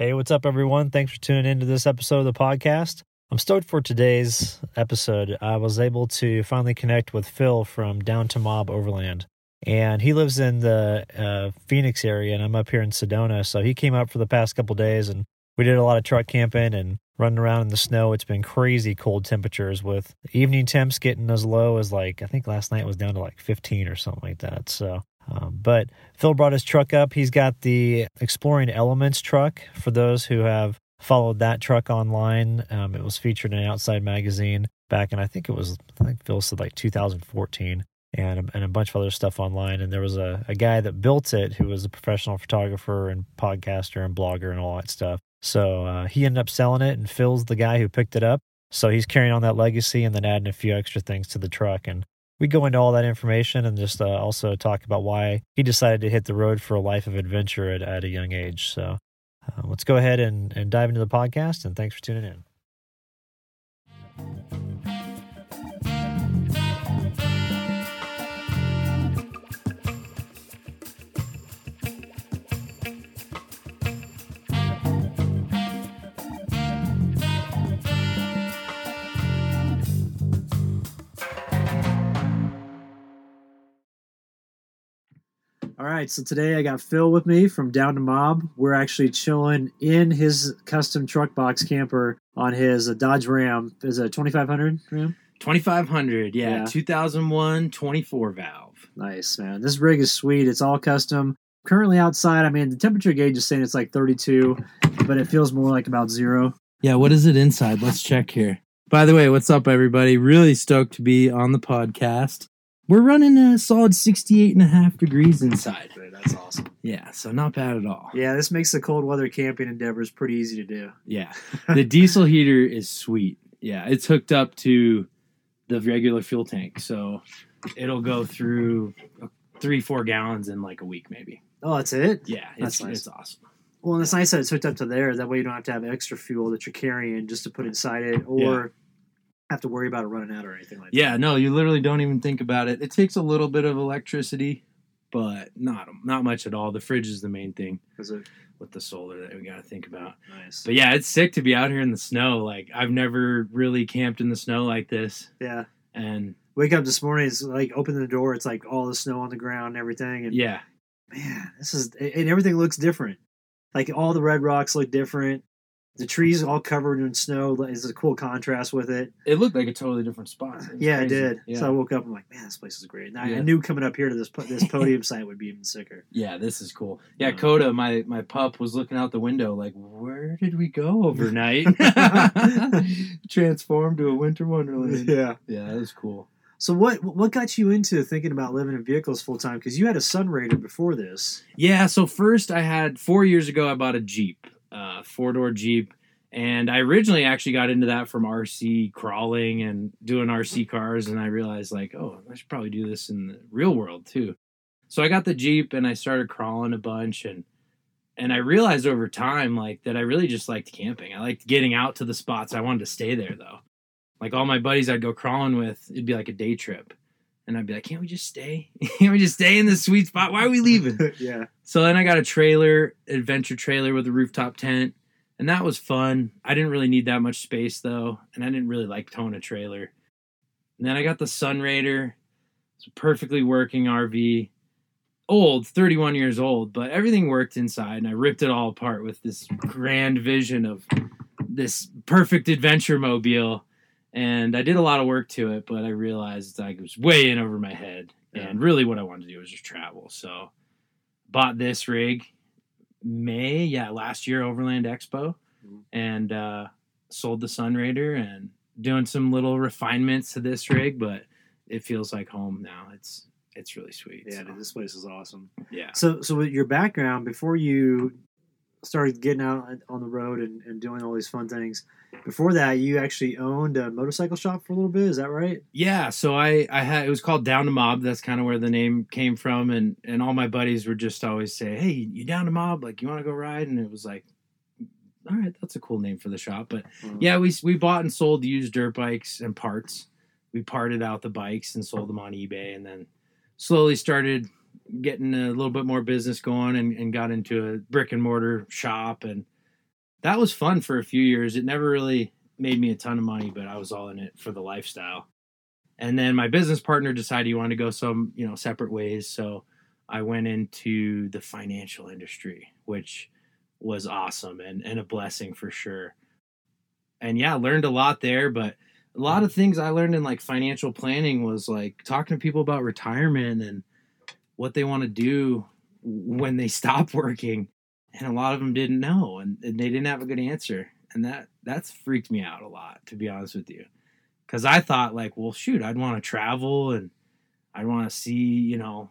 Hey, what's up, everyone? Thanks for tuning into this episode of the podcast. I'm stoked for today's episode. I was able to finally connect with Phil from Down2Mob Overland. And he lives in the uh, Phoenix area, and I'm up here in Sedona. So he came up for the past couple days, and we did a lot of truck camping and running around in the snow. It's been crazy cold temperatures with evening temps getting as low as like, I think last night was down to like 15 or something like that. So um, but Phil brought his truck up. He's got the Exploring Elements truck. For those who have followed that truck online, um, it was featured in Outside Magazine back in I think it was I think Phil said like 2014, and and a bunch of other stuff online. And there was a, a guy that built it who was a professional photographer and podcaster and blogger and all that stuff. So uh, he ended up selling it, and Phil's the guy who picked it up. So he's carrying on that legacy and then adding a few extra things to the truck. And we go into all that information and just uh, also talk about why he decided to hit the road for a life of adventure at, at a young age. So uh, let's go ahead and, and dive into the podcast. And thanks for tuning in. All right, so today I got Phil with me from Down2Mob. We're actually chilling in his custom truck box camper on his Dodge Ram. Is it a 2500 Ram? 2500, yeah, Yeah. 2001 24 valve. Nice, man. This rig is sweet. It's all custom. Currently outside, I mean, the temperature gauge is saying it's like 32, but it feels more like about zero. Yeah, what is it inside? Let's check here. By the way, what's up, everybody? Really stoked to be on the podcast. We're running a solid 68 and a half degrees inside. That's awesome. Yeah, so not bad at all. Yeah, this makes the cold weather camping endeavors pretty easy to do. Yeah. The diesel heater is sweet. Yeah, it's hooked up to the regular fuel tank. So it'll go through three, four gallons in like a week, maybe. Oh, that's it? Yeah, That's nice. it's awesome. Well, and it's nice that it's hooked up to there. That way you don't have to have extra fuel that you're carrying just to put inside it or Yeah. Have to worry about it running out or anything like that. Yeah, no, you literally don't even think about it. It takes a little bit of electricity, but not not much at all. The fridge is the main thing that. Is it with the solar that we got to think about. nice? But yeah, it's sick to be out here in the snow. Like I've never really camped in the snow like this, yeah. and Wake up this morning, it's like open the door, it's like all the snow on the ground and everything. And yeah, man, this is and everything looks different. Like all the red rocks look different. The trees all covered in snow is a cool contrast with it. it looked like a totally different spot. It yeah, crazy. it did. Yeah. So I woke up. I'm like, man, this place is great. And I, I knew coming up here to this this podium site would be even sicker. yeah, this is cool. Yeah, Yeah. Coda, my my pup was looking out the window like, where did we go overnight? Transformed to a winter wonderland. yeah. Yeah, that was cool. So what what got you into thinking about living in vehicles full time? Because you had a Sunrader before this. Yeah, so first I had four years ago I bought a Jeep, uh, four door Jeep, and I originally actually got into that from RC crawling and doing RC cars, and I realized like, oh, I should probably do this in the real world too. So I got the Jeep and I started crawling a bunch, and and I realized over time like that I really just liked camping. I liked getting out to the spots. I wanted to stay there though. Like all my buddies I'd go crawling with, it'd be like a day trip. And I'd be like, can't we just stay? can't we just stay in this sweet spot? Why are we leaving? yeah. So then I got a trailer, adventure trailer with a rooftop tent, and that was fun. I didn't really need that much space though, and I didn't really like towing a trailer. And then I got the Sunrader. It's a perfectly working RV. Old, 31 years old, but everything worked inside, and I ripped it all apart with this grand vision of this perfect adventure mobile. And I did a lot of work to it, but I realized it was way in over my head. Yeah. And really, what I wanted to do was just travel. So bought this rig May, yeah, last year Overland Expo, Mhm. and uh, sold the Sunrader and doing some little refinements to this rig, but it feels like home now. It's it's really sweet. Yeah, so, dude, this place is awesome. yeah. So, so with your background before you started getting out on the road and, and doing all these fun things, before that, you actually owned a motorcycle shop for a little bit. Is that right? Yeah, so I I had it was called Down2Mob. That's kind of where the name came from, and and all my buddies would just always say, "Hey, you down to Mob? Like, you want to go ride?" And it was like, "All right, that's a cool name for the shop." But Mm. yeah, we we bought and sold used dirt bikes and parts. We parted out the bikes and sold them on eBay, and then slowly started getting a little bit more business going and, and got into a brick and mortar shop and that was fun for a few years. It never really made me a ton of money, but I was all in it for the lifestyle. And then my business partner decided he wanted to go some, you know, separate ways. So I went into the financial industry, which was awesome and, and a blessing for sure. And yeah, learned a lot there, but a lot of things I learned in like financial planning was like talking to people about retirement and what they want to do when they stop working. And a lot of them didn't know and, and they didn't have a good answer. And that that's freaked me out a lot, to be honest with you. Cause I thought like, well shoot, I'd want to travel and I'd want to see, you know,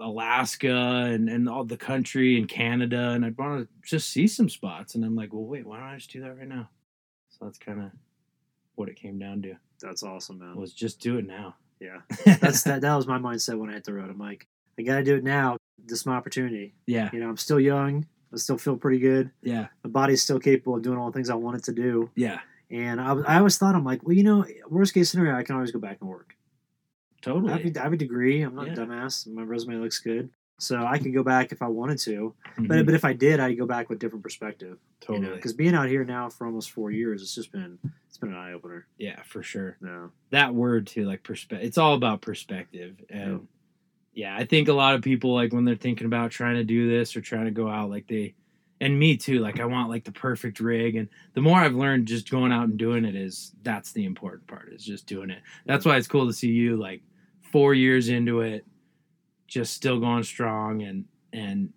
Alaska and, and all the country and Canada and I'd want to just see some spots. And I'm like, well wait, why don't I just do that right now? So that's kind of what it came down to. That's awesome, man. Was just do it now. Yeah, that's that. That was my mindset when I hit the road. I'm like, I got to do it now. This is my opportunity. Yeah, You know, I'm still young. I still feel pretty good. yeah, My body's still capable of doing all the things I want it to do. yeah. And I, I always thought, I'm like, well, you know, worst case scenario, I can always go back and work. I Totally. have, I have a degree. I'm not Yeah. a dumbass. My resume looks good. So I could go back if I wanted to. Mhm. But but if I did, I'd go back with different perspective. totally. Because being out here now for almost four years, it's just been it's been an eye opener. yeah, for sure. No. That word too, like perspective. It's all about perspective, and yeah, I think a lot of people like when they're thinking about trying to do this or trying to go out, like they, and me too. Like I want like the perfect rig, and the more I've learned just going out and doing it is that's the important part. Is just doing it. That's why it's cool to see you like four years into it, just still going strong and and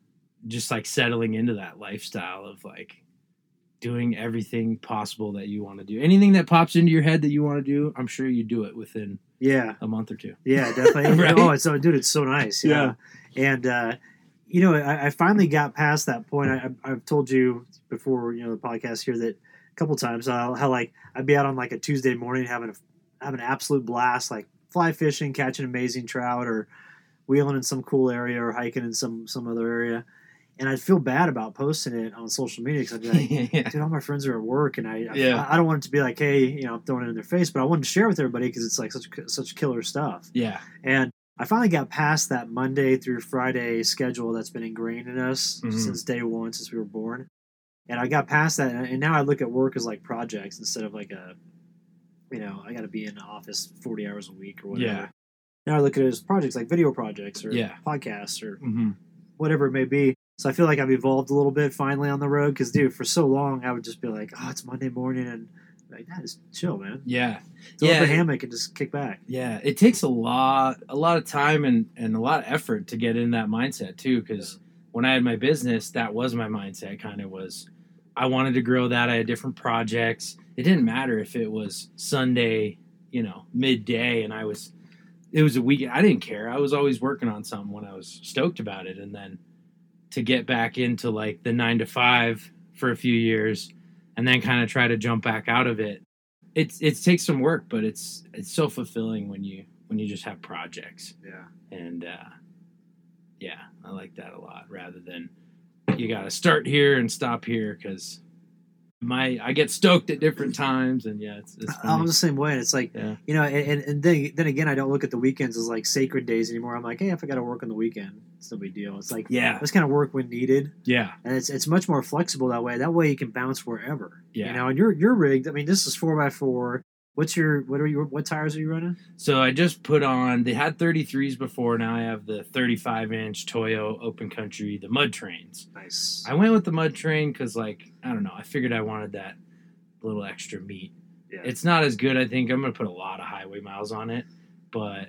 just like settling into that lifestyle of like doing everything possible that you want to do. Anything that pops into your head that you want to do, I'm sure you do it within Yeah. a month or two. Yeah, definitely. Right? Oh, it's so, dude, it's so nice. Yeah, and uh, you know, I, I finally got past that point. I, I've told you before, you know, the podcast here that a couple times uh, how like I'd be out on like a Tuesday morning having a having an absolute blast, like fly fishing, catching amazing trout, or wheeling in some cool area, or hiking in some some other area. And I'd feel bad about posting it on social media because I'd be like, yeah. dude, all my friends are at work, and I, Yeah. I, I don't want it to be like, hey, you know, I'm throwing it in their face, but I wanted to share with everybody because it's like such such killer stuff. Yeah. And I finally got past that Monday through Friday schedule that's been ingrained in us Mhm. since day one, since we were born. And I got past that, and now I look at work as like projects instead of like a, you know, I got to be in the office forty hours a week or whatever. Yeah. Now I look at it as projects like video projects or Yeah. podcasts or hmm whatever it may be. So I feel like I've evolved a little bit finally on the road because, dude, for so long I would just be like, oh, it's Monday morning and like that is chill, man. Yeah. Throw Yeah. up a hammock and just kick back. Yeah. It takes a lot, a lot of time and, and a lot of effort to get in that mindset too. Cause when I had my business, that was my mindset kind of was, I wanted to grow that. I had different projects. It didn't matter if it was Sunday, you know, midday and I was, it was a weekend. I didn't care. I was always working on something when I was stoked about it. And then to get back into like the nine to five for a few years and then kind of try to jump back out of it. It's it takes some work, but it's it's so fulfilling when you when you just have projects. Yeah. And uh yeah, I like that a lot rather than you got to start here and stop here cuz my I get stoked at different times and yeah, it's it's I'm the same way. It's like, Yeah. you know, and, and- and then, then again, I don't look at the weekends as like sacred days anymore. I'm like, hey, if I got to work on the weekend, it's no big deal. It's like, Yeah. let's kind of work when needed. Yeah. And it's, it's much more flexible that way. That way you can bounce wherever. Yeah. You know, and you're, you're rigged. I mean, this is four by four. What's your, what are you, what tires are you running? So I just put on. They had 33s before. Now I have the 35 inch Toyo Open Country, the mud terrains. Nice. I went with the mud terrain because, like, I don't know. I figured I wanted that little extra meat. Yeah. It's not as good. I think I'm gonna put a lot of highway miles on it, but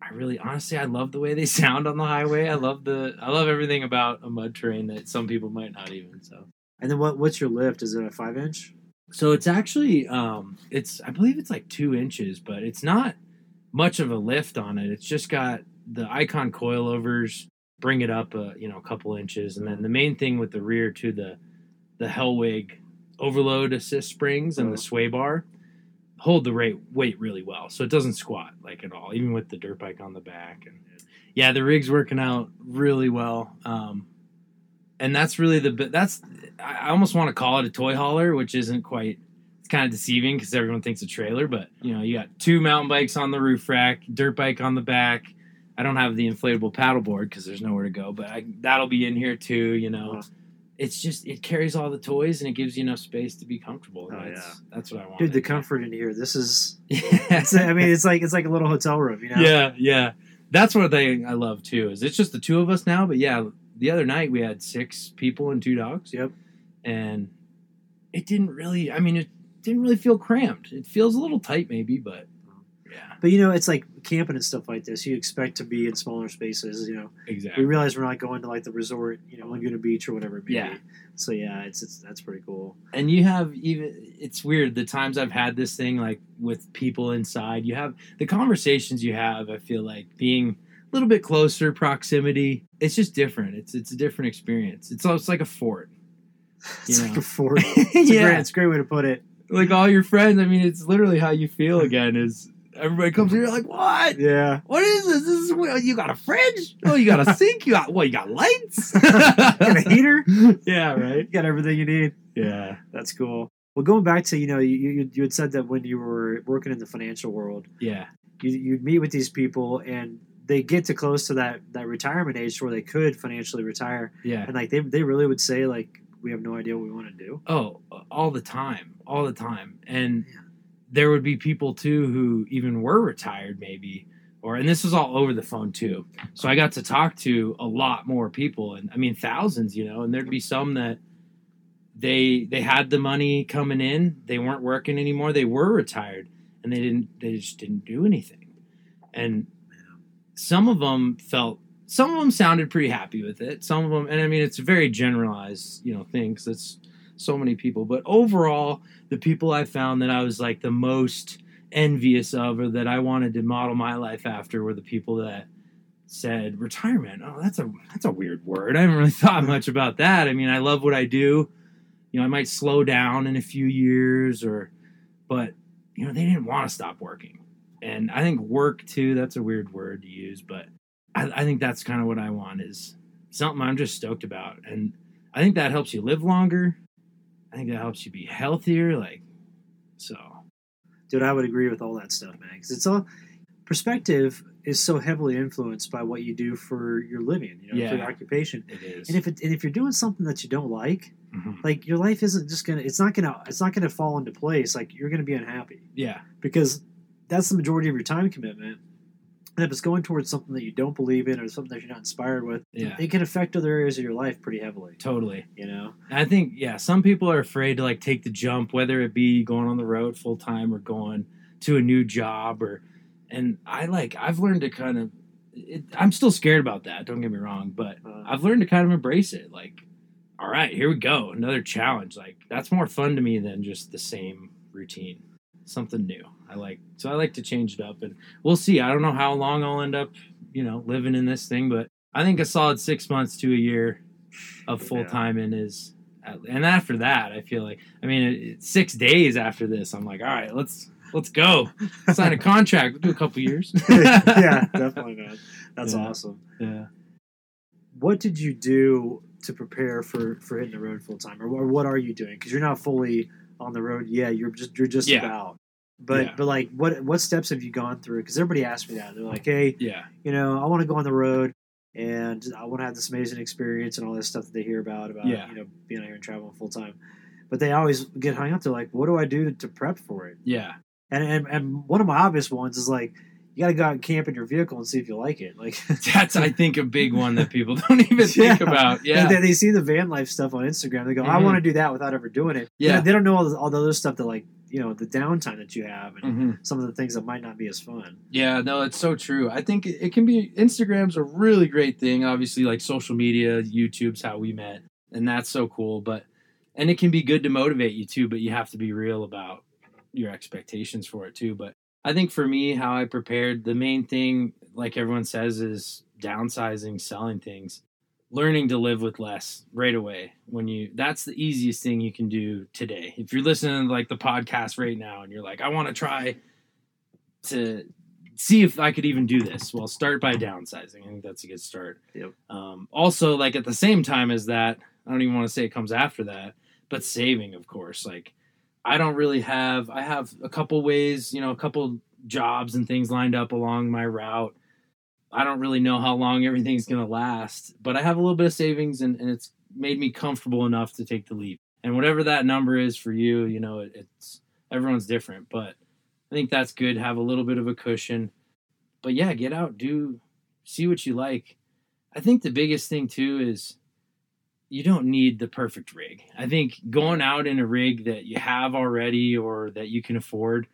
I really, honestly, I love the way they sound on the highway. I love the, I love everything about a mud terrain that some people might not even. So, and then what, what's your lift? Is it a five inch? So it's actually, um, it's I believe it's like two inches, but it's not much of a lift on it. It's just got the icon coilovers bring it up a you know a couple inches, and then the main thing with the rear to the the Hellwig overload assist springs and Oh. the sway bar hold the rate weight really well, so it doesn't squat like at all, even with the dirt bike on the back. And yeah, the rig's working out really well. Um, and that's really the. That's I I almost want to call it a toy hauler, which isn't quite. It's kind of deceiving because everyone thinks a trailer, but you know, you got two mountain bikes on the roof rack, dirt bike on the back. I don't have the inflatable paddleboard because there's nowhere to go, but I, that'll be in here too. You know, it's just it carries all the toys and it gives you enough space to be comfortable. Oh, that's, yeah. that's what I want. Dude, the comfort in here. This is. Yeah. It's, I mean, it's like it's like a little hotel room. You know. yeah, yeah. That's one thing I love too. Is it's just the two of us now, but yeah, the other night we had six people and two dogs. Yep. and it didn't really. I mean, it didn't really feel cramped. It feels a little tight, maybe, but yeah, But you know, it's like camping and stuff like this. You expect to be in smaller spaces. You know, exactly. we realize we're not going to like the resort, you know, Laguna Beach or whatever Yeah. be. So yeah, it's, it's that's pretty cool. And you have even. It's weird the times I've had this thing like with people inside. You have the conversations you have. I feel like being a little bit closer proximity. It's just different. It's it's a different experience. It's almost like a fort. It's You like a fort. It's a yeah. great, it's a great way to put it. like all your friends. I mean, it's literally how you feel again. Is everybody comes here like, what? Yeah. What is this? This is what- you got a fridge? Oh, you got a sink? You got what? You got lights? Got a heater. yeah, right. You got everything you need. Yeah, That's cool. Well, going back to you know, you you, you had said that when you were working in the financial world, yeah, you you'd meet with these people and they get to close to that that retirement age where they could financially retire, yeah. and like they they really would say like we have no idea what we want to do. Oh, all the time, all the time, and Yeah. there would be people too who even were retired, maybe, or and this was all over the phone too. So I got to talk to a lot more people, and I mean thousands, you know, and there'd be some that they they had the money coming in, they weren't working anymore, they were retired, and they didn't they just didn't do anything, and some of them felt some of them sounded pretty happy with it. Some of them and i mean it's a very generalized you know thing because it's so many people. But overall the people i found that i was like the most envious of or that i wanted to model my life after were the people that said retirement oh that's a that's a weird word. I haven't really thought much about that. I mean i love what i do. You know i might slow down in a few years or but you know they didn't want to stop working and i think work too that's a weird word to use but i, I think that's kind of what i want is something i'm just stoked about and i think that helps you live longer i think that helps you be healthier like so Dude, I would agree with all that stuff, man. Because it's all perspective is so heavily influenced by what you do for your living, you know, for your occupation. it is And if it, and if you're doing something that you don't like, Mhm. like your life isn't just gonna, it's not gonna, it's not gonna fall into place. Like you're gonna be unhappy yeah because that's the majority of your time commitment. And if it's going towards something that you don't believe in or something that you're not inspired with, yeah it can affect other areas of your life pretty heavily. totally You know, I think yeah, some people are afraid to like take the jump, whether it be going on the road full time or going to a new job or and I like I've learned to kind of it, I'm still scared about that, don't get me wrong, but Uh, I've learned to kind of embrace it like all right, here we go, another challenge. Like that's more fun to me than just the same routine. Something new. I like so I like to change it up and we'll see. I don't know how long I'll end up, you know, living in this thing, but I think a solid 6 months to a year of full time in is and after that i feel like i mean six days after this i'm like all right let's let's go sign a contract we'll do a couple years yeah, definitely, man. That's Yeah. awesome. yeah what did you do to prepare for for hitting the road full time, or, or what are you doing? Because you're not fully on the road. Yeah, you're just you're just Yeah. about. But Yeah. but like what what steps have you gone through? Because everybody asks me that. They're like, hey, yeah you know, I want to go on the road and I want to have this amazing experience and all this stuff that they hear about about Yeah. you know being out here and traveling full time. But they always get hung up to like, what do I do to prep for it? yeah And and, and one of my obvious ones is like, you got to go out and camp in your vehicle and see if you like it. Like that's i think a big one that people don't even think about yeah They, they see the van life stuff on Instagram. They go, I Mhm. want to do that without ever doing it. Yeah. They, they don't know all the, all the other stuff that, like, you know, the downtime that you have and Mhm. some of the things that might not be as fun. Yeah, no, it's so true. I think it can be Instagram's a really great thing. Obviously, like social media, YouTube's how we met, and that's so cool. But and it can be good to motivate you too. But you have to be real about your expectations for it too. But I think for me, how I prepared, the main thing, like everyone says, is downsizing, selling things, learning to live with less right away. When you, that's the easiest thing you can do today. If you're listening to like the podcast right now, and you're like, I want to try to see if I could even do this. Well, start by downsizing. I think that's a good start. Yep. Um, also, like at the same time as that, I don't even want to say it comes after that, but saving, of course. Like I don't really have. I have a couple ways, you know, a couple jobs and things lined up along my route. I don't really know how long everything's gonna last, but I have a little bit of savings, and, and it's made me comfortable enough to take the leap. And whatever that number is for you, you know, it, it's everyone's different, but I think that's good. Have a little bit of a cushion, but yeah, get out, do see what you like. I think the biggest thing too is you don't need the perfect rig. I think going out in a rig that you have already or that you can afford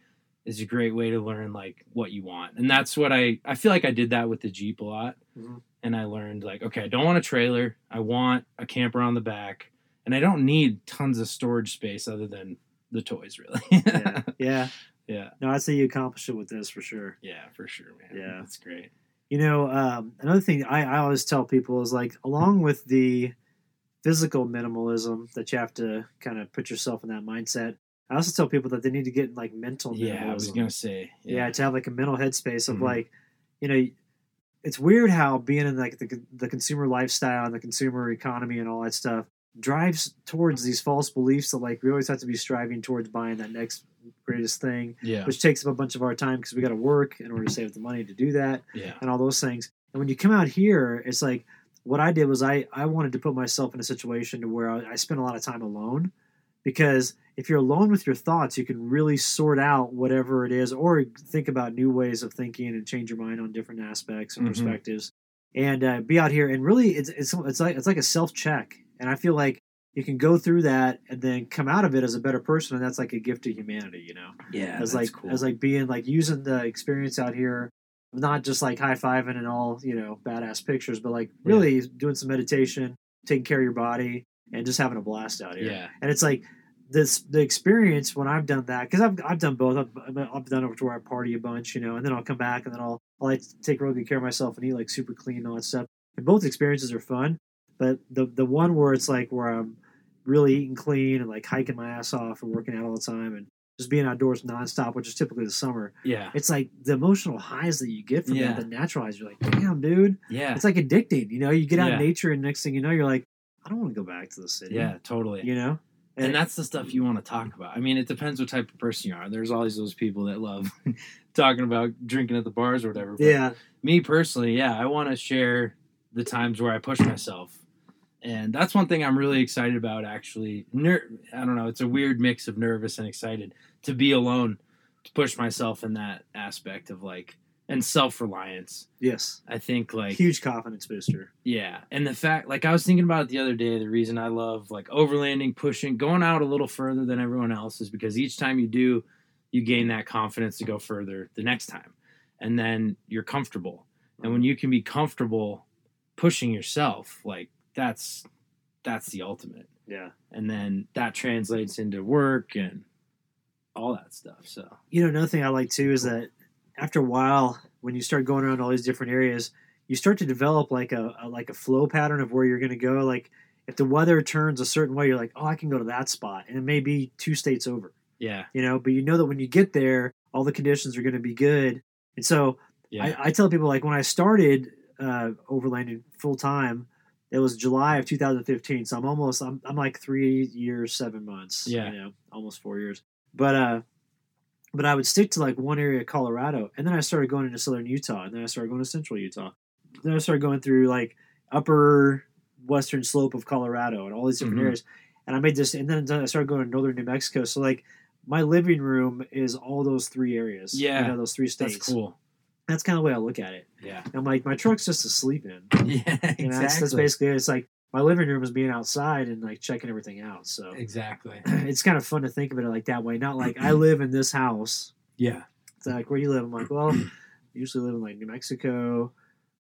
is a great way to learn like what you want. And that's what I I feel like I did that with the Jeep a lot. Mhm. And I learned like okay, I don't want a trailer. I want a camper on the back. And I don't need tons of storage space other than the toys really. yeah, yeah. yeah. No, I'd say you accomplished it with this for sure. Yeah, for sure, man. Yeah. That's great. You know, um, another thing I, I always tell people is like, along with the physical minimalism that you have to kind of put yourself in that mindset, I also tell people that they need to get like mental. Yeah, I was gonna say. yeah. to have like a mental headspace of Mhm. like, you know, it's weird how being in like the, the consumer lifestyle and the consumer economy and all that stuff drives towards these false beliefs that like we always have to be striving towards buying that next greatest thing, Yeah. which takes up a bunch of our time because we got to work in order to save the money to do that Yeah. and all those things. And when you come out here, it's like what I did was I I wanted to put myself in a situation to where I, I spent a lot of time alone because if you're alone with your thoughts, you can really sort out whatever it is, or think about new ways of thinking and change your mind on different aspects and Mhm. perspectives, and uh, be out here. And really, it's it's it's like it's like a self check, and I feel like you can go through that and then come out of it as a better person, and that's like a gift to humanity, you know Yeah. as that's like cool. as like being like using the experience out here not just like high fiving and all you know badass pictures but like really doing some meditation taking care of your body and just having a blast out here yeah. and it's like this the experience when I've done that because I've, I've done both I've, I've done it to where I party a bunch you know and then I'll come back and then I'll I'll like take real good care of myself and eat like super clean and all that stuff and both experiences are fun but the the one where it's like where I'm really eating clean and like hiking my ass off and working out all the time and just being outdoors nonstop which is typically the summer Yeah. it's like the emotional highs that you get from Yeah. that the natural highs you're like damn dude Yeah. it's like addicting you know you get out Yeah. in nature and next thing you know you're like I don't want to go back to the city Yeah. Totally. you know and that's the stuff you want to talk about. I mean, it depends what type of person you are. There's always those people that love talking about drinking at the bars or whatever. But yeah Me personally, yeah, I want to share the times where I push myself. And that's one thing I'm really excited about actually. Ner- I don't know, it's a weird mix of nervous and excited to be alone, to push myself in that aspect of like and self-reliance. yes I think like huge confidence booster. Yeah, and the fact, like I was thinking about it the other day, the reason I love like overlanding, pushing, going out a little further than everyone else is because each time you do, you gain that confidence to go further the next time, and then you're comfortable. And when mm-hmm. you can be comfortable pushing yourself, like that's that's the ultimate. Yeah. And then that translates into work and all that stuff. So You know, another thing I like too is that after a while, when you start going around all these different areas, you start to develop like a, a like a flow pattern of where you're going to go. Like if the weather turns a certain way, you're like, oh, I can go to that spot, and it may be two states over. yeah, You know, but you know that when you get there, all the conditions are going to be good. And so yeah, I, I tell people like when I started uh, overlanding full time, it was July of 2015. So I'm almost I'm, I'm like three years, seven months. Yeah. you know, almost four years. But uh, but I would stick to like one area of Colorado, and then I started going into southern Utah, and then I started going to central Utah. Then I started going through like upper western slope of Colorado and all these different Mhm. areas. And I made this, and then I started going to northern New Mexico. So like my living room is all those three areas. Yeah. you know, those three states. that's cool. That's kind of the way I look at it. Yeah, And I'm like, my truck's just to sleep in. yeah, exactly. You know, that's, that's basically it. It's like my living room is being outside and like checking everything out. So exactly. it's kind of fun to think of it like that way. Not like I live in this house. Yeah, It's like where do you live? I'm like, well, I usually live in like New Mexico,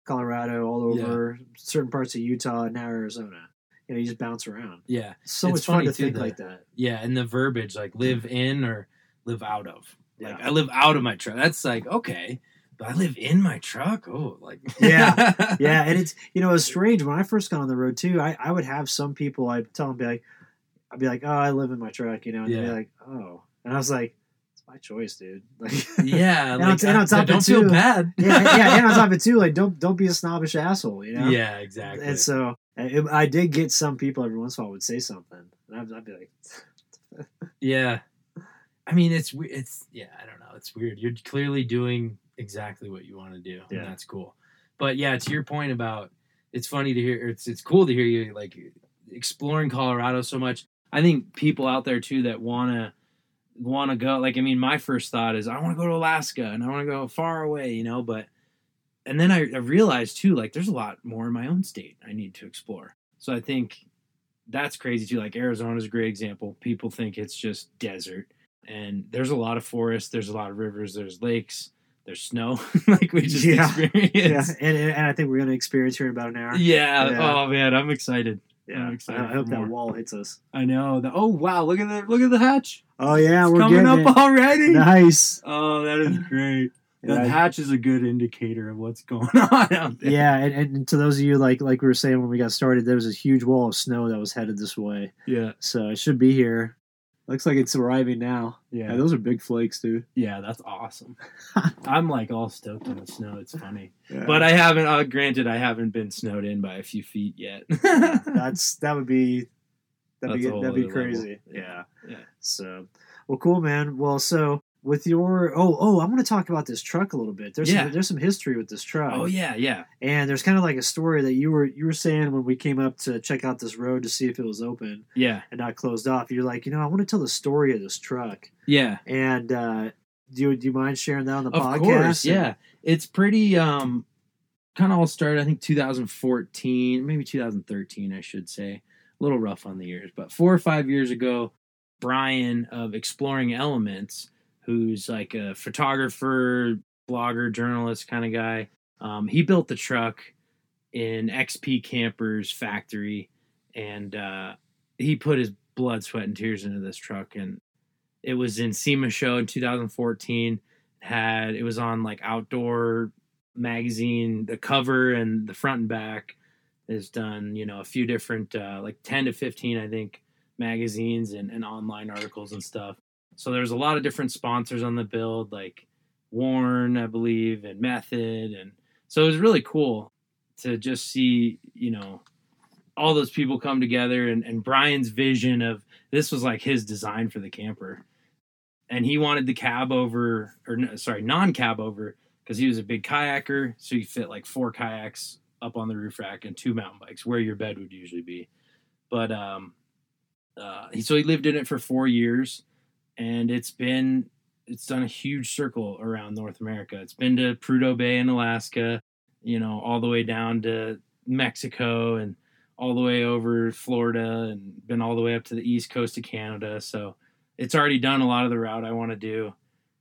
Colorado, all over certain parts of Utah, and now Arizona. You know, you just bounce around. yeah. It's so It's much fun funny, to think that- like that. Yeah, and the verbiage like live mm. in or live out of. Like Yeah. I live out of my truck. That's like okay, I live in my truck. Oh, like Yeah. yeah, and it's you know it's strange when I first got on the road too. I, I would have some people I'd tell them be like, I'd be like, oh, I live in my truck, you know, and they'd be Yeah. like, oh, and I was like, it's my choice, dude. Like, yeah. And like, on- and on I- top of don't it, feel bad. yeah, yeah, and on top of it too, like don't don't be a snobbish asshole, you know. Yeah, exactly. And so I, I did get some people every once in a while would say something, and I'd, I'd be like, yeah, I mean it's it's yeah. I don't know. It's weird. You're clearly doing exactly what you want to do. Yeah. and that's cool. But yeah, to your point about it's funny to hear. It's it's cool to hear you like exploring Colorado so much. I think people out there too that wanna wanna go. Like I mean, my first thought is I want to go to Alaska and I want to go far away, you know. But and then I, I realized too, like there's a lot more in my own state I need to explore. So I think that's crazy too. Like Arizona is a great example. People think it's just desert, and there's a lot of forest. There's a lot of rivers. There's lakes. There's snow, like we just Yeah. experienced. Yeah, and, and I think we're gonna experience here in about an hour. Yeah. Yeah. Oh man, I'm excited. Yeah, I'm excited I hope for that more. wall hits us. I know. The, oh wow, look at the look at the hatch. Oh yeah, It's we're coming up it. already. Nice. Oh, that is great. The Yeah. hatch is a good indicator of what's going on out there. Yeah, and, and to those of you like like we were saying when we got started, there was a huge wall of snow that was headed this way, Yeah. so it should be here. Looks like it's arriving now. Yeah. Yeah, those are big flakes, dude. Yeah, that's awesome. I'm like all stoked on the snow. It's funny. Yeah. But I haven't uh, granted I haven't been snowed in by a few feet yet. that's that would be that'd That's be that'd be crazy. Yeah. Yeah. Yeah. So, well, cool, man. Well, so with your oh oh, I want to talk about this truck a little bit. There's Yeah. some, there's some history with this truck. Oh yeah, yeah. And there's kind of like a story that you were you were saying when we came up to check out this road to see if it was open Yeah. and not closed off. You're like, you know, I want to tell the story of this truck. Yeah. And uh, do you do you mind sharing that on the Of podcast? course, yeah. It's pretty um kind of all started I think 2014, maybe 2013 I should say. A little rough on the years, but 4 or 5 years ago, Brian of Exploring Elements, who's like a photographer, blogger, journalist kind of guy, um, he built the truck in XP Campers factory and uh, he put his blood, sweat, and tears into this truck. And it was in SEMA show in 2014. Had it was on like outdoor magazine, the cover and the front and back has done, you know, a few different uh, like 10 to 15, I think, magazines and, and online articles and stuff. So there's a lot of different sponsors on the build, like Warn, I believe, and Method. And so it was really cool to just see, you know, all those people come together and, and Brian's vision of this was like his design for the camper. And he wanted the cab over, or sorry, non cab over, because he was a big kayaker. So he fit like four kayaks up on the roof rack and two mountain bikes where your bed would usually be. But um, uh, so he lived in it for four years and it's been, it's done a huge circle around North America. It's been to Prudhoe Bay in Alaska, you know, all the way down to Mexico and all the way over Florida and been all the way up to the east coast of Canada. So it's already done a lot of the route I want to do.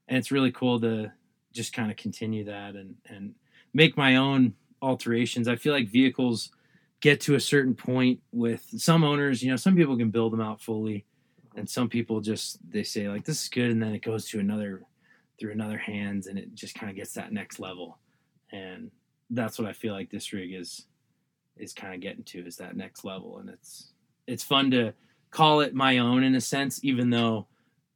And it's really cool to just kind of continue that and, and make my own alterations. I feel like vehicles get to a certain point with some owners, you know, some people can build them out fully and some people just they say like this is good and then it goes to another through another hands and it just kind of gets that next level. And that's what I feel like this rig is is kind of getting to is that next level and it's it's fun to call it my own in a sense even though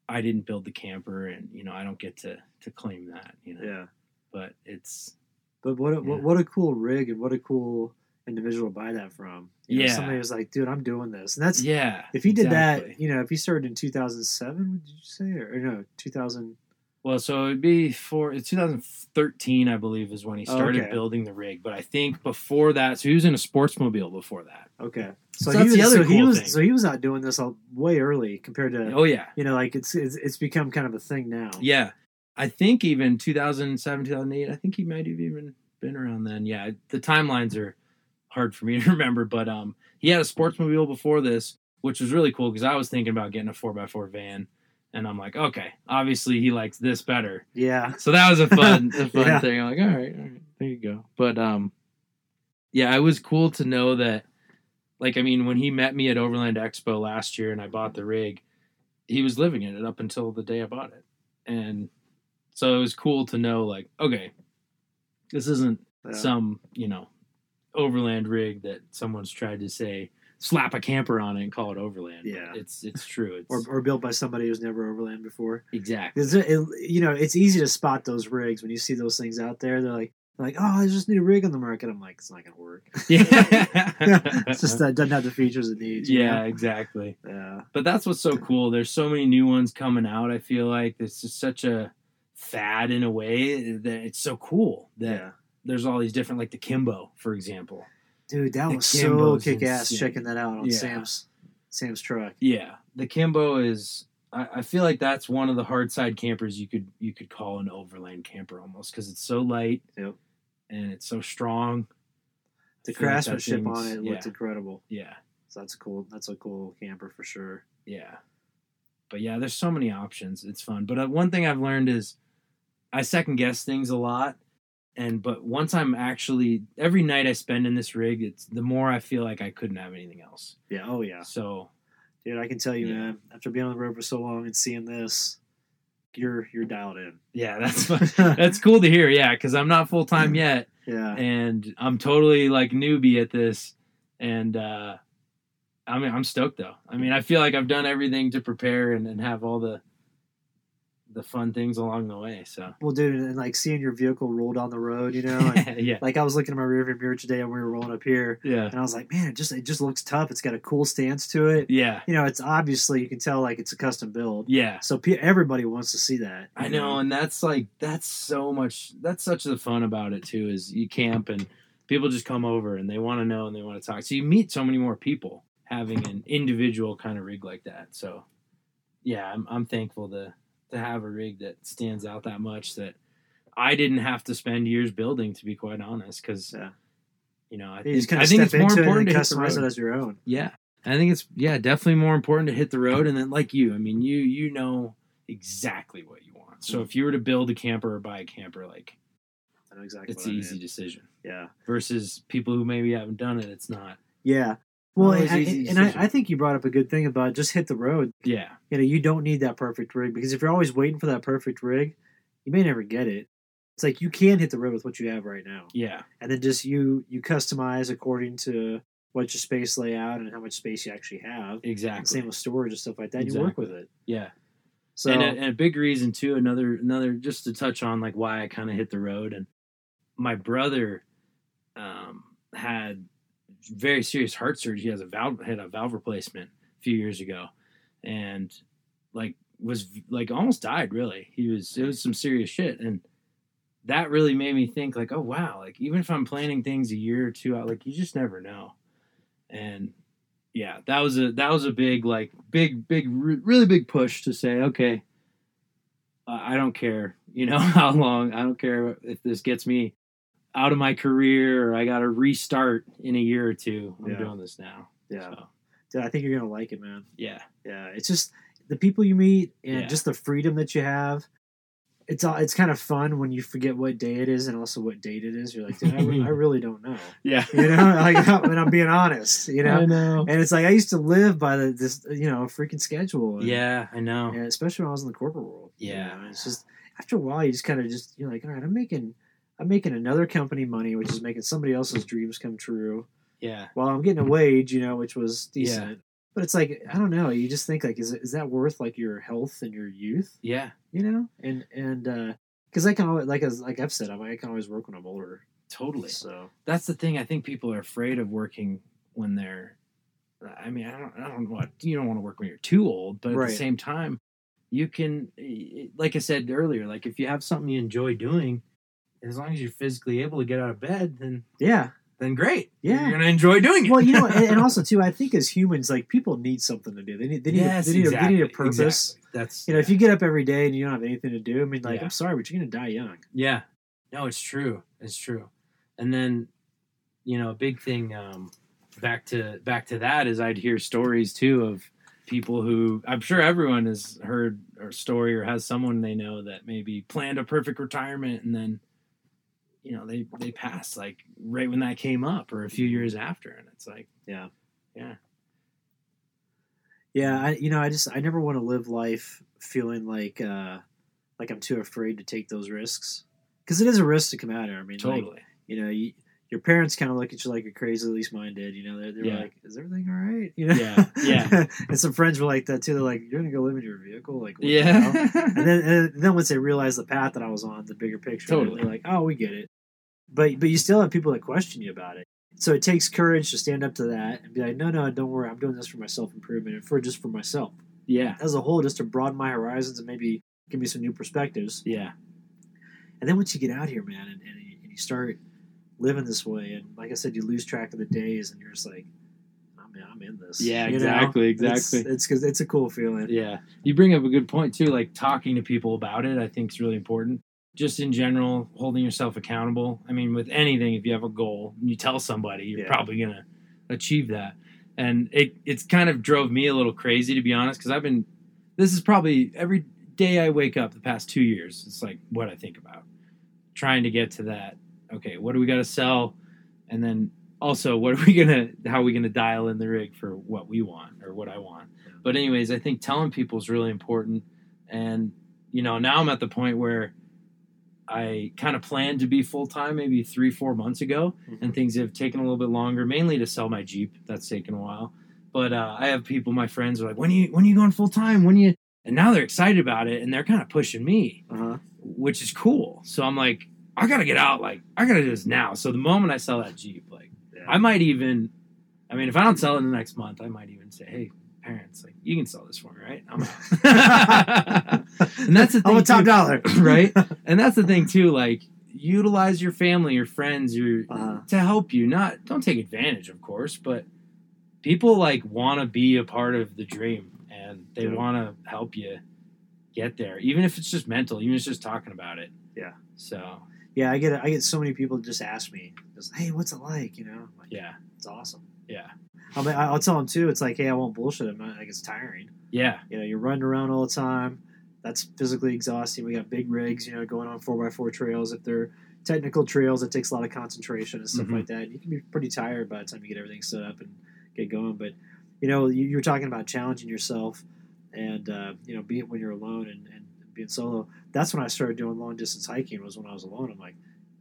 i didn't build the camper and you know i don't get to to claim that you know Yeah. but it's But what a, Yeah. what, what a cool rig and what a cool individual to buy that from. You know, Yeah. somebody was like, dude, I'm doing this, and that's yeah if he did exactly. that. You know, if he started in 2007, would you say, or, or no, 2000? well so it'd be for it's 2013 i believe is when he started Okay. building the rig but i think before that so he was in a sportsmobile before that Okay, so, So he was the other so he was so he was out doing this all, way early compared to oh yeah you know like it's, it's it's become kind of a thing now. Yeah. I think even 2007, 2008, I think he might have even been around then. Yeah. The timelines are hard for me to remember, but um, he had a sportsmobile before this, which was really cool because I was thinking about getting a 4x4 van. And I'm like, okay, obviously he likes this better. Yeah, So that was a fun, a fun Yeah. thing. I'm like, all right, all right, there you go. But um, yeah, it was cool to know that. Like, I mean, when he met me at Overland Expo last year and I bought the rig, he was living in it up until the day I bought it, and so it was cool to know, like, okay, this isn't Yeah. some you know overland rig that someone's tried to say slap a camper on it and call it overland. Yeah. it's it's true. It's or, or built by somebody who's never overland before. Exactly. it, it- you know, it's easy to spot those rigs when you see those things out there. They're like, they're like, oh, there's just new rig on the market. I'm like, it's not gonna work. Yeah, it's just that it doesn't have the features it needs. yeah, know? exactly. yeah, But that's what's so cool. There's so many new ones coming out. I feel like it's just such a fad in a way that it's so cool that yeah. There's all these different, like the Kimbo, for example. Dude, that The was so Kimbo's kick ass checking that out on Yeah. Sam's Sam's truck. Yeah, the Kimbo is. I, I feel like that's one of the hard side campers you could you could call an overland camper almost because it's so light. Yep. And it's so strong. The like craftsmanship on it looked incredible. Yeah, So that's a cool. That's a cool camper for sure. yeah. But yeah, there's so many options. It's fun. But uh, one thing I've learned is I second guess things a lot. And but once I'm actually every night I spend in this rig, it's the more I feel like I couldn't have anything else. Yeah. Oh yeah. So Dude, I can tell you, Yeah. man. After being on the road for so long and seeing this, you're you're dialed in. yeah, that's that's cool to hear. Yeah, because I'm not full time yet. yeah. and I'm totally like newbie at this, and uh, I mean I'm stoked though. I mean I feel like I've done everything to prepare and, and have all the the fun things along the way. So Well, dude, and like seeing your vehicle roll down the road, you know, and yeah, like I was looking at my rearview mirror today and we were rolling up here, yeah, and I was like, man, it just it just looks tough. It's got a cool stance to it. yeah, You know, it's obviously you can tell like it's a custom build. yeah. So pe- everybody wants to see that. I you know, and that's like that's so much. That's such the fun about it too. Is you camp and people just come over and they want to know and they want to talk. So you meet so many more people having an individual kind of rig like that. So yeah, I'm I'm thankful to to have a rig that stands out that much that I didn't have to spend years building. To be quite honest, because Yeah. you know I You think, I think it's more important to customize it as your own. Yeah. I think it's yeah, definitely more important to hit the road and then like you, I mean you you know exactly what you want. So mm. if you were to build a camper or buy a camper, like I know exactly. it's an I easy mean. decision. Yeah. Versus people who maybe haven't done it, it's not. Yeah. Well, and, easy and I. I think you brought up a good thing about just hit the road. Yeah. You know, you don't need that perfect rig because if you're always waiting for that perfect rig, you may never get it. It's like you can hit the road with what you have right now, Yeah. and then just you you customize according to what your space layout and how much space you actually have. Exactly. And same with storage and stuff like that. You work with it. Yeah. So and, a, and a big reason too another another just to touch on like why i kind of hit the road and my brother um, had very serious heart surgery. He has a valve had a valve replacement a few years ago and like was like almost died really. He was it was some serious shit. And that really made me think like oh wow like even if i'm planning things a year or two out like you just never know. And yeah, that was a that was a big like big big re- really big push to say okay, I don't care you know how long. I don't care if this gets me out of my career I got to restart in a year or two. I'm Yeah. doing this now. yeah, So, Dude, I think you're gonna like it, man. yeah, Yeah, it's just the people you meet and Yeah. just the freedom that you have. It's all, it's kind of fun when you forget what day it is and also what date it is. You're like, dude, I, re- I really don't know. yeah. You know, like when I'm being honest, you know. I know. And it's like I used to live by the this you know freaking schedule. And, Yeah, I know. and especially when I was in the corporate world. you Yeah. know, it's just after a while you just kind of just you're like, all right, I'm making I'm making another company money, which is making somebody else's dreams come true. Yeah, While I'm getting a wage, you know, which was decent. But it's like I don't know. You just think like, is it, is that worth like your health and your youth? yeah, You know, and and uh, because I can always like as like I've said, I'm, I can always work when I'm older. totally. So That's the thing. I think people are afraid of working when they're. I mean, I don't. I don't want. You don't want to work when you're too old, but at Right. the same time, you can. Eh, like I said earlier, like if you have something you enjoy doing, as long as you're physically able to get out of bed, then yeah. then great. Yeah. you're gonna enjoy doing it. Well, you know, and, also too, I think as humans, like people need something to do. They need they need yes, a, they need, exactly, a, they need a purpose. exactly. That's You know, if you get up every day and you don't have anything to do, I mean, like Yeah. I'm sorry, but you're gonna die young. Yeah. No, it's true. It's true. And then, you know, a big thing um back to back to that is I'd hear stories too of people who I'm sure everyone has heard a story or has someone they know that maybe planned a perfect retirement and then you know, they they pass like right when that came up or a few years after and it's like Yeah. Yeah. Yeah, I you know, I just I never want to live life feeling like uh like I'm too afraid to take those risks because it is a risk to come out here. I mean, like, totally. you know, you, your parents kind of look at you like you're crazy. At least mine did. You know, they're, they're Yeah. like, "Is everything all right?" You know, Yeah, yeah. and some friends were like that too. They're like, "You're gonna go live in your vehicle?" Like, what yeah. and then and then once they realized the path that I was on, the bigger picture, Totally. they're like, "Oh, we get it." But but you still have people that question you about it. So it takes courage to stand up to that and be like, "No, no, don't worry. I'm doing this for my self improvement and for just for myself yeah. as a whole, just to broaden my horizons and maybe give me some new perspectives." Yeah. And then once you get out here, man, and, and, and you start living this way. And like I said, you lose track of the days, and you're just like, I'm in, I'm in this. Yeah, You know? exactly, It's exactly. it's because it's a cool feeling. Yeah, you bring up a good point too. Like talking to people about it, I think is really important. Just in general, holding yourself accountable. I mean, with anything, if you have a goal and you tell somebody, you're Yeah. probably gonna achieve that. And it it's kind of drove me a little crazy to be honest, because I've been. This is probably every day I wake up the past two years. It's like what I think about, trying to get to that. Okay, what do we got to sell, and then also what are we gonna how are we gonna dial in the rig for what we want or what I want. But anyways, I think telling people is really important. And you know, now I'm at the point where I kind of planned to be full time maybe three, four months ago, Mhm. and things have taken a little bit longer, mainly to sell my Jeep. That's taken a while. But uh, I have people, my friends, are like, "When are you when are you going full time? When you?" And now they're excited about it, and they're kind of pushing me, Uh-huh. which is cool. So I'm like, I gotta get out. Like, I gotta do this now. So the moment I sell that Jeep, like, Yeah. I might even, I mean, if I don't sell it in the next month, I might even say, "Hey, parents, like, you can sell this for me, right?" I'm out. and that's the thing, I'm a top too, dollar, right? And that's the thing too. Like, utilize your family, your friends, your Uh-huh. to help you. Not don't take advantage, of course, but people like want to be a part of the dream and they Yeah. want to help you get there, even if it's just mental, even if it's just talking about it. Yeah. So Yeah, I get I get so many people just ask me, just, "Hey, what's it like?" You know, like, yeah, it's awesome. yeah, I mean, I- I'll tell them too. It's like, hey, I won't bullshit them. Like it's tiring. yeah, You know, you're running around all the time. That's physically exhausting. We got big rigs, you know, going on four x four trails. If they're technical trails, it takes a lot of concentration and stuff Mhm. like that. And you can be pretty tired by the time you get everything set up and get going. But you know, you, were talking about challenging yourself, and uh, you know, being it when you're alone and, and being solo. That's when I started doing long distance hiking. Was when I was alone. I'm like,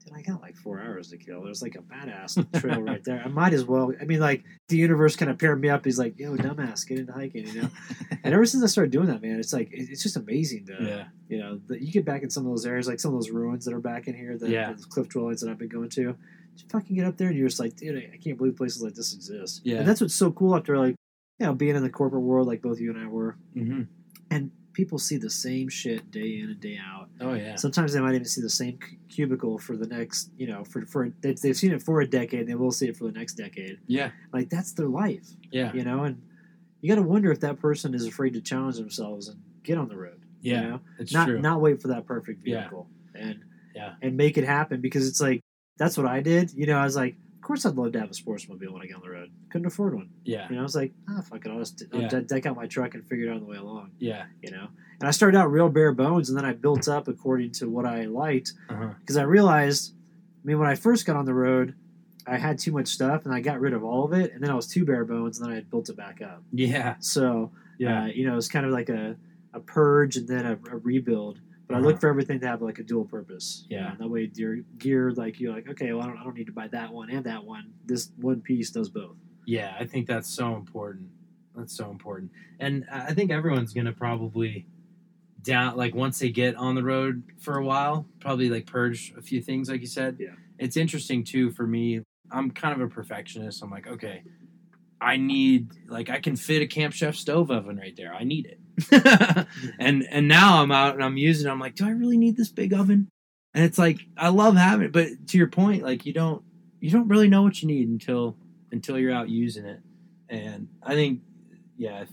dude, I got like four hours to kill. There's like a badass trail right there. I might as well. I mean, like the universe kind of paired me up. He's like, yo, dumbass, get into hiking, you know. and ever since I started doing that, man, it's like it's just amazing to yeah, you know that you get back in some of those areas, like some of those ruins that are back in here, the, Yeah. the cliff dwellings that I've been going to. Just fucking get up there, and you're just like, dude, I can't believe places like this exist. Yeah. and that's what's so cool after like you know being in the corporate world, like both you and I were, hmm and people see the same shit day in and day out. oh yeah, Sometimes they might even see the same cubicle for the next, you know, for for they, they've seen it for a decade, and they will see it for the next decade. yeah, Like that's their life, yeah, you know, and you got to wonder if that person is afraid to challenge themselves and get on the road. you yeah. know? It's not true. not wait for that perfect vehicle Yeah. and Yeah. and make it happen because it's like that's what I did. You know, I was like, course I'd love to have a Sportsmobile when I get on the road. Couldn't afford one. yeah, You know, I was like, ah, fuck it, I'll just I'll Yeah. deck out my truck and figure it out on the way along. yeah, You know, and I started out real bare bones, and then I built up according to what I liked uh-huh. because I realized, I mean, when I first got on the road. I had too much stuff and I got rid of all of it, and then I was too bare bones, and then I had built it back up. yeah, So yeah, uh, you know, it's kind of like a, a purge and then a, a rebuild. But I Uh-huh. look for everything to have like a dual purpose. Yeah. know, that way your gear, like you're like, okay, well, I don't, I don't need to buy that one and that one. This one piece does both. Yeah, I think that's so important. That's so important. And I I think everyone's going to probably down like once they get on the road for a while, probably like purge a few things like you said. Yeah. It's interesting too for me. I'm kind of a perfectionist. I'm like, okay, I need like I can fit a Camp Chef stove oven right there. I need it. and and now I'm out and I'm using it. I'm like, do I really need this big oven? And it's like I love having it, but to your point, like you don't you don't really know what you need until until you're out using it. And I think, yeah, if,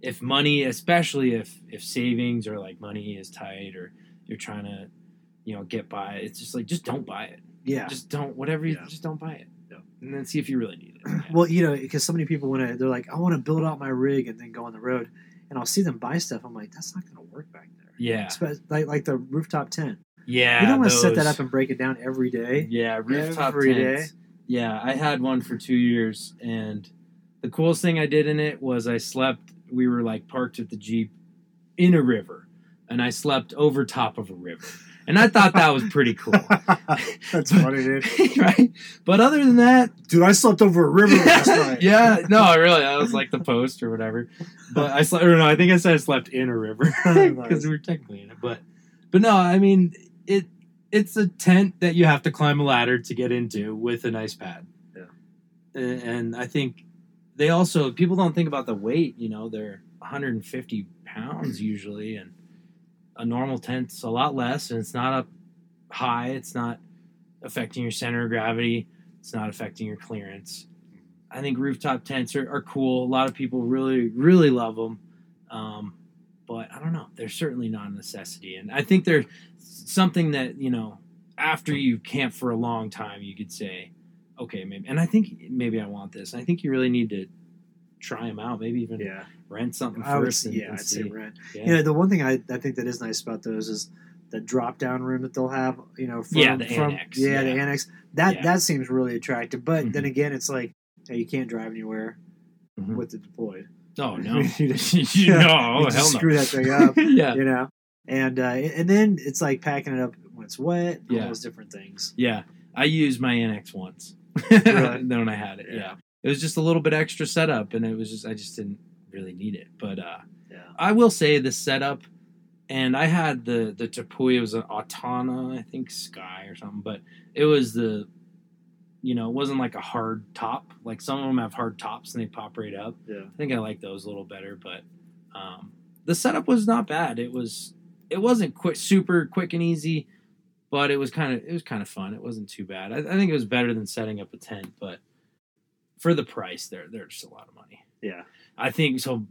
if money, especially if if savings or like money is tight or you're trying to, you know, get by, it's just like just don't buy it. Yeah. Just don't whatever. You, Yeah. Just don't buy it. Yeah. And then see if you really need it. Yeah. Well, you know, because so many people want to, they're like, I want to build out my rig and then go on the road. And I'll see them buy stuff. I'm like, that's not going to work back there. yeah, Spe- Like, like the rooftop tent. yeah. you don't want to set that up and break it down every day. Yeah, rooftop Every tents. Yeah, I had one for two years, and the coolest thing I did in it was I slept. We were like parked at the jeep in a river, and I slept over top of a river, and I thought that was pretty cool, That's funny, dude. right? But other than that, Dude, I slept over a river last night. yeah, no, really, that was like the post or whatever. But I slept. Or no, I think I said I slept in a river because we were technically in it. But but no, I mean it. It's a tent that you have to climb a ladder to get into with a nice pad. Yeah. And, and I think they also people don't think about the weight. You know, they're 150 pounds usually, and a normal tent's a lot less, and it's not up high. It's not affecting your center of gravity. It's not affecting your clearance. I think rooftop tents are, are cool. A lot of people really, really love them. Um, but I don't know. They're certainly not a necessity. And I think they're something that, you know, after you camp for a long time, you could say, okay, maybe. And I think maybe I want this. I think you really need to try them out. Maybe even Yeah, rent something I first. yeah, I'd say see. rent. Yeah. You know, the one thing I, I think that is nice about those is the drop down room that they'll have. You know, from, Yeah, the from, annex, Yeah, the annex. That Yeah. that seems really attractive. But then Mhm. again, it's like hey, you can't drive anywhere Mhm. with it deployed. Oh no! You just- you You oh, just hell no. screw that thing up. yeah, you know, and uh, and then it's like packing it up when it's wet. Yeah. All Yeah. those different things. yeah. I used my annex once. Really? then when I had it, yeah. Yeah. it was just a little bit extra setup, and it was just I just didn't really need it. But uh, Yeah. I will say the setup, and I had the the Tepui. It was an Autana, I think Sky or something, but it was the, you know, it wasn't like a hard top. Like some of them have hard tops and they pop right up. Yeah. I think I like those a little better, but um, the setup was not bad. It was it wasn't quick, super quick and easy, but it was kind of it was kind of fun. It wasn't too bad. I, I think it was better than setting up a tent, but for the price, they're they're just a lot of money. Yeah. I think so.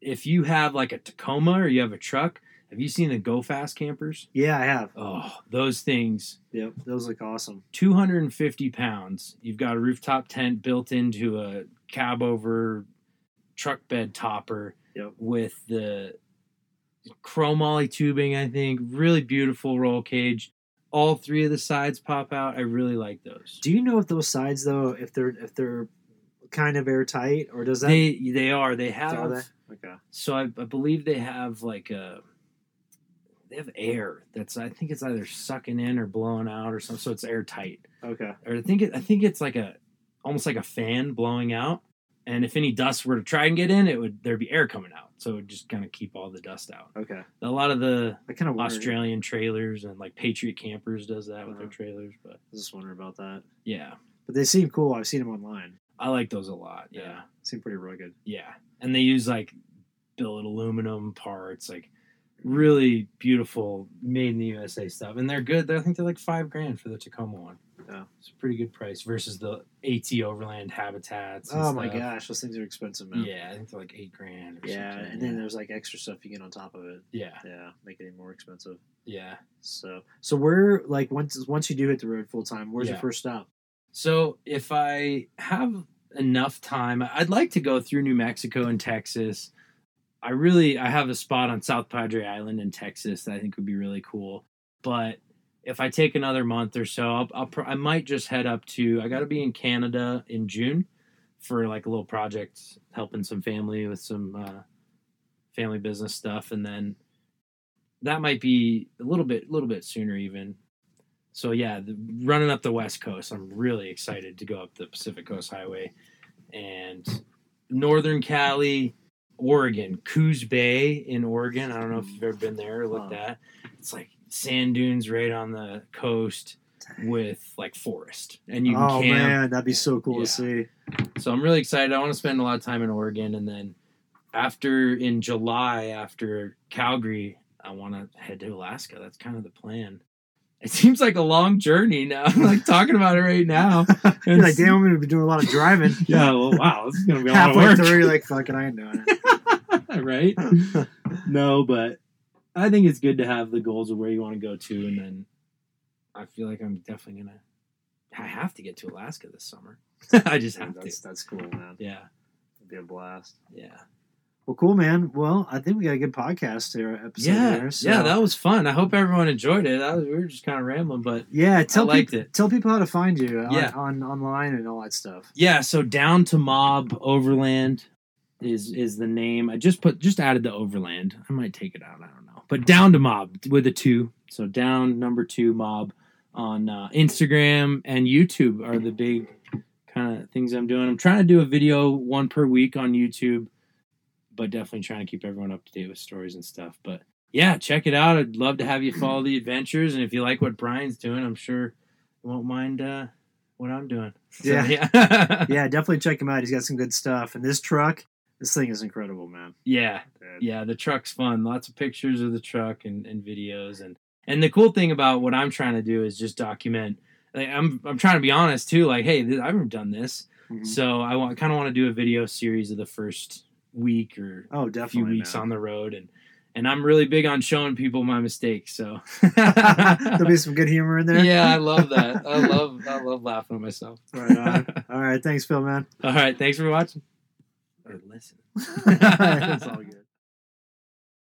If you have like a Tacoma or you have a truck, have you seen the Go Fast campers? Yeah, I have. Oh, those things, Yep, those look awesome. 250 pounds. You've got a rooftop tent built into a cab over truck bed topper Yep. with the chromoly tubing, I think. Really beautiful roll cage. All three of the sides pop out. I really like those. Do you know if those sides though, if they're if they're kind of airtight, or does that? They they are. They have are they? Okay. So I, I believe they have like a they have air that's I think it's either sucking in or blowing out or something. So it's airtight. Okay. Or I think it, I think it's like a almost like a fan blowing out. And if any dust were to try and get in, it would there'd be air coming out. So it would just kind of keep all the dust out. Okay. A lot of the I kind of. Australian trailers and like Patriot Campers does that with their Uh-huh. trailers. But I was just wondering about that. yeah, But they seem cool. I've seen them online. I like those a lot. Yeah, Seem pretty rugged. yeah. And they use like billet aluminum parts, like really beautiful, made in the USA stuff, and they're good. They're, I think they're like five grand for the Tacoma one. Yeah. it's a pretty good price versus the AT Overland Habitats. Oh my stuff. gosh, those things are expensive, man. Yeah, I think they're like eight grand. Or Yeah, something. and then there's like extra stuff you get on top of it. yeah, Yeah, make it even more expensive. yeah. So, so where like once once you do hit the road full time, where's your first stop? So if I have enough time, I'd like to go through New Mexico and Texas. I really I have a spot on South Padre Island in Texas that I think would be really cool. But if I take another month or so, I'll, I'll I might just head up to. I got to be in Canada in June for like a little project, helping some family with some uh, family business stuff, and then that might be a little bit, a little bit sooner even. So yeah, the, running up the West Coast, I'm really excited to go up the Pacific Coast Highway and Northern Cali, Oregon, Coos Bay in Oregon. I don't know if you've ever been there or looked at. It's like sand dunes right on the coast with like forest, and you can oh camp. man, that'd be so cool Yeah. to see. So I'm really excited. I want to spend a lot of time in Oregon, and then after in July, after Calgary, I want to head to Alaska. That's kind of the plan. It seems like a long journey now. I'm like talking about it right now. You're like, damn, I'm gonna be doing a lot of driving. Yeah, well, wow, this is gonna be a lot of Halfway work, through, you're like, fucking, I ain't doing it. right? no, but I think it's good to have the goals of where you want to go to, and then I feel like I'm definitely gonna. I have to get to Alaska this summer. I just have that's to. that's cool, man. Yeah, It'd be a blast. yeah. Well, cool, man. Well, I think we got a good podcast here episode yeah, here. So. yeah, that was fun. I hope everyone enjoyed it. I was, we were just kind of rambling, but yeah. Tell liked peop- it. Tell people how to find you on, Yeah. on online and all that stuff. yeah. So down to Mob Overland is is the name. I just put just added the Overland. I might take it out. I don't know, but Down2Mob with a two. So down number two Mob on uh, Instagram and YouTube are the big kind of things I'm doing. I'm trying to do a video one per week on YouTube, but definitely trying to keep everyone up to date with stories and stuff. But yeah, check it out. I'd love to have you follow the adventures, and if you like what Brian's doing, I'm sure you won't mind uh, what I'm doing. So, Yeah. yeah, yeah, definitely check him out. He's got some good stuff. And this truck, this thing is incredible, man. yeah, yeah. The truck's fun. Lots of pictures of the truck and, and videos, and and the cool thing about what I'm trying to do is just document like, I'm I'm trying to be honest too. Like, hey, th- I've never done this, Mhm. so I want kind of want to do a video series of the first week or Oh, a few definitely. weeks man. on the road, and and I'm really big on showing people my mistakes. So There'll be some good humor in there. yeah, I love that. I love I love laughing at myself. Right on. All right. Thanks, Phil, man. All right, thanks for watching or listening. it's all good.